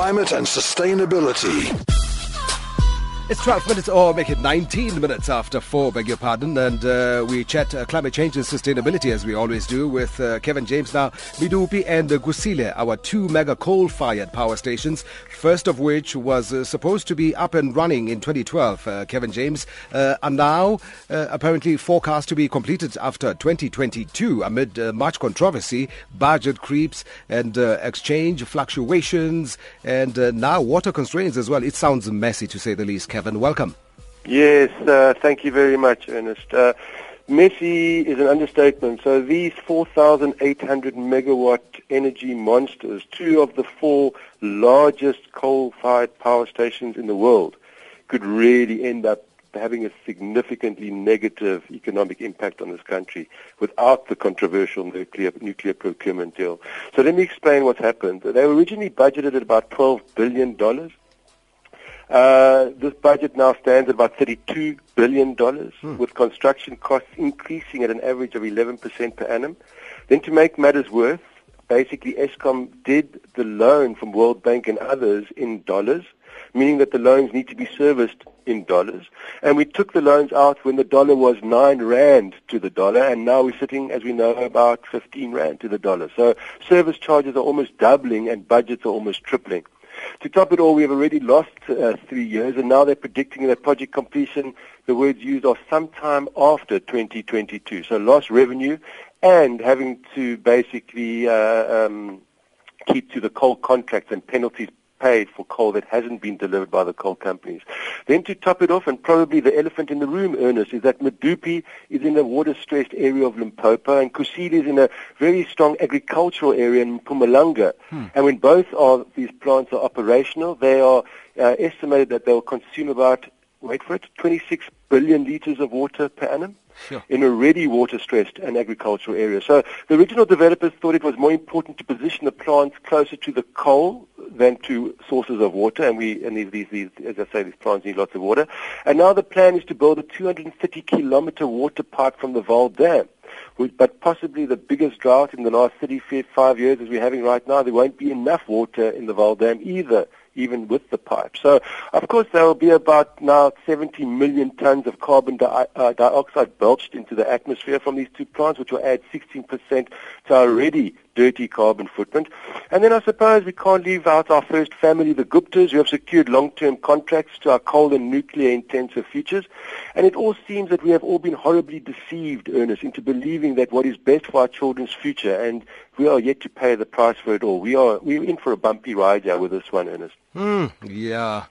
climate and sustainability. It's 12 minutes, or make it 19 minutes after 4, beg your pardon. And uh, we chat uh, climate change and sustainability as we always do with uh, Kevin James now, Medupi and uh, Kusile, our two mega coal fired power stations. First of which was uh, supposed to be up and running in 2012, uh, Kevin James, uh, are now apparently forecast to be completed after 2022 amid much controversy, budget creeps, and exchange fluctuations, and now water constraints as well. It sounds messy to say the least, Kevin. Welcome. Yes, uh, thank you very much, Ernest. Uh, messy is an understatement. So these 4,800 megawatt energy monsters, two of the four largest coal-fired power stations in the world, could really end up having a significantly negative economic impact on this country without the controversial nuclear nuclear procurement deal. So let me explain what's happened. They were originally budgeted at about $12 billion. Uh, this budget now stands at about $32 billion, hmm. with construction costs increasing at an average of 11% per annum. Then to make matters worse, basically Eskom did the loan from World Bank and others in dollars, meaning that the loans need to be serviced in dollars. And we took the loans out when the dollar was 9 rand to the dollar, and now we're sitting, as we know, about 15 rand to the dollar. So service charges are almost doubling and budgets are almost tripling. To top it all, we have already lost uh, three years, and now they're predicting that project completion, the words used are sometime after 2022. So lost revenue and having to basically uh, um, keep to the coal contracts and penalties paid for coal that hasn't been delivered by the coal companies. Then to top it off, and probably the elephant in the room, Ernest, is that Medupi is in a water-stressed area of Limpopo, and Kusile is in a very strong agricultural area in Mpumalanga. Hmm. And when both of these plants are operational, they are uh, estimated that they will consume about, wait for it, 26 billion liters of water per annum sure. in already water-stressed and agricultural areas. So the original developers thought it was more important to position the plants closer to the coal than to sources of water, and we and these, these, these as I say, these plants need lots of water. And now the plan is to build a 230 kilometer water pipe from the Vaal Dam. But possibly the biggest drought in the last 35 years as we're having right now, there won't be enough water in the Vaal Dam either even with the pipe. So, of course, there will be about now 70 million tons of carbon di- uh, dioxide belched into the atmosphere from these two plants, which will add 16% to our already dirty carbon footprint. And then I suppose we can't leave out our first family, the Guptas, who have secured long-term contracts to our coal and nuclear intensive futures. And it all seems that we have all been horribly deceived, Ernest, into believing that what is best for our children's future, and we are yet to pay the price for it all. We are we're in for a bumpy ride here with this one, Ernest. Hmm, yeah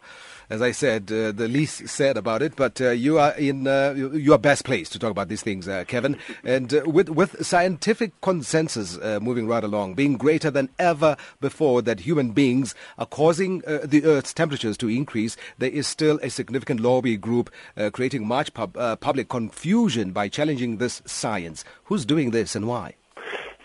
as I said, uh, the least said about it. But uh, you are in uh, best placed to talk about these things, uh, Kevin. And uh, with with scientific consensus uh, moving right along, being greater than ever before, that human beings are causing the Earth's temperatures to increase, there is still a significant lobby group creating much pub- public confusion by challenging this science. Who's doing this and why?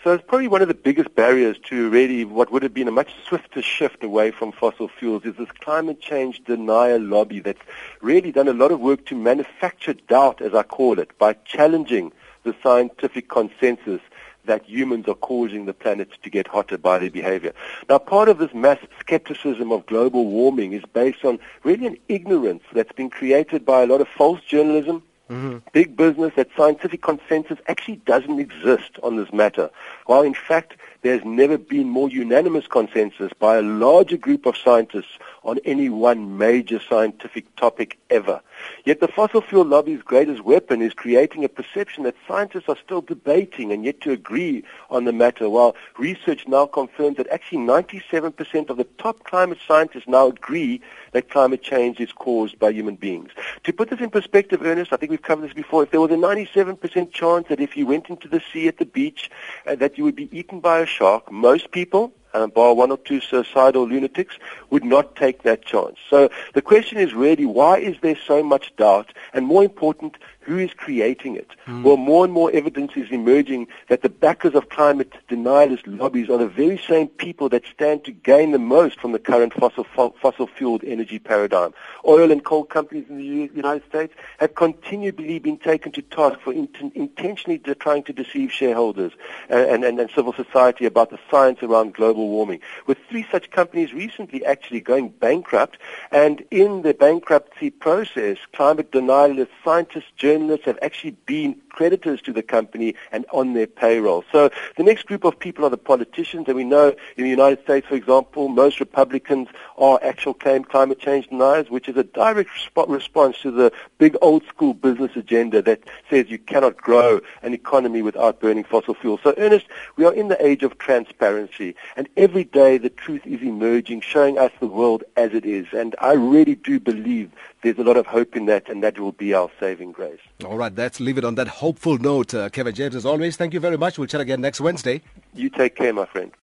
So it's probably one of the biggest barriers to really what would have been a much swifter shift away from fossil fuels is this climate change denial lobby that's really done a lot of work to manufacture doubt, as I call it, by challenging the scientific consensus that humans are causing the planet to get hotter by their behavior. Now, part of this mass skepticism of global warming is based on really an ignorance that's been created by a lot of false journalism, Mm-hmm. Big business, that scientific consensus actually doesn't exist on this matter. While in fact, there's never been more unanimous consensus by a larger group of scientists on any one major scientific topic ever. Yet the fossil fuel lobby's greatest weapon is creating a perception that scientists are still debating and yet to agree on the matter, while research now confirms that actually 97% of the top climate scientists now agree that climate change is caused by human beings. To put this in perspective, Ernest, I think we've covered this before, if there was a 97% chance that if you went into the sea at the beach, uh, that you would be eaten by a shark, most people uh, bar one or two suicidal lunatics, would not take that chance. So the question is really, why is there so much doubt? And more important, Who is creating it? Mm. Well, more and more evidence is emerging that the backers of climate denialist lobbies are the very same people that stand to gain the most from the current fossil fossil fueled energy paradigm. Oil and coal companies in the United States have continually been taken to task for int- intentionally trying to deceive shareholders and, and, and civil society about the science around global warming. With three such companies recently actually going bankrupt, and in the bankruptcy process, climate denialist scientists, journalists have actually been creditors to the company and on their payroll. So the next group of people are the politicians, and we know in the United States, for example, most Republicans are actual climate change deniers, which is a direct resp- response to the big old school business agenda that says you cannot grow an economy without burning fossil fuels. So Ernest, we are in the age of transparency, and every day the truth is emerging, showing us the world as it is. And I really do believe there's a lot of hope in that, and that will be our saving grace. All right, let's leave it on that hopeful note. Uh, Kevin James, as always, thank you very much. We'll chat again next Wednesday. You take care, my friend.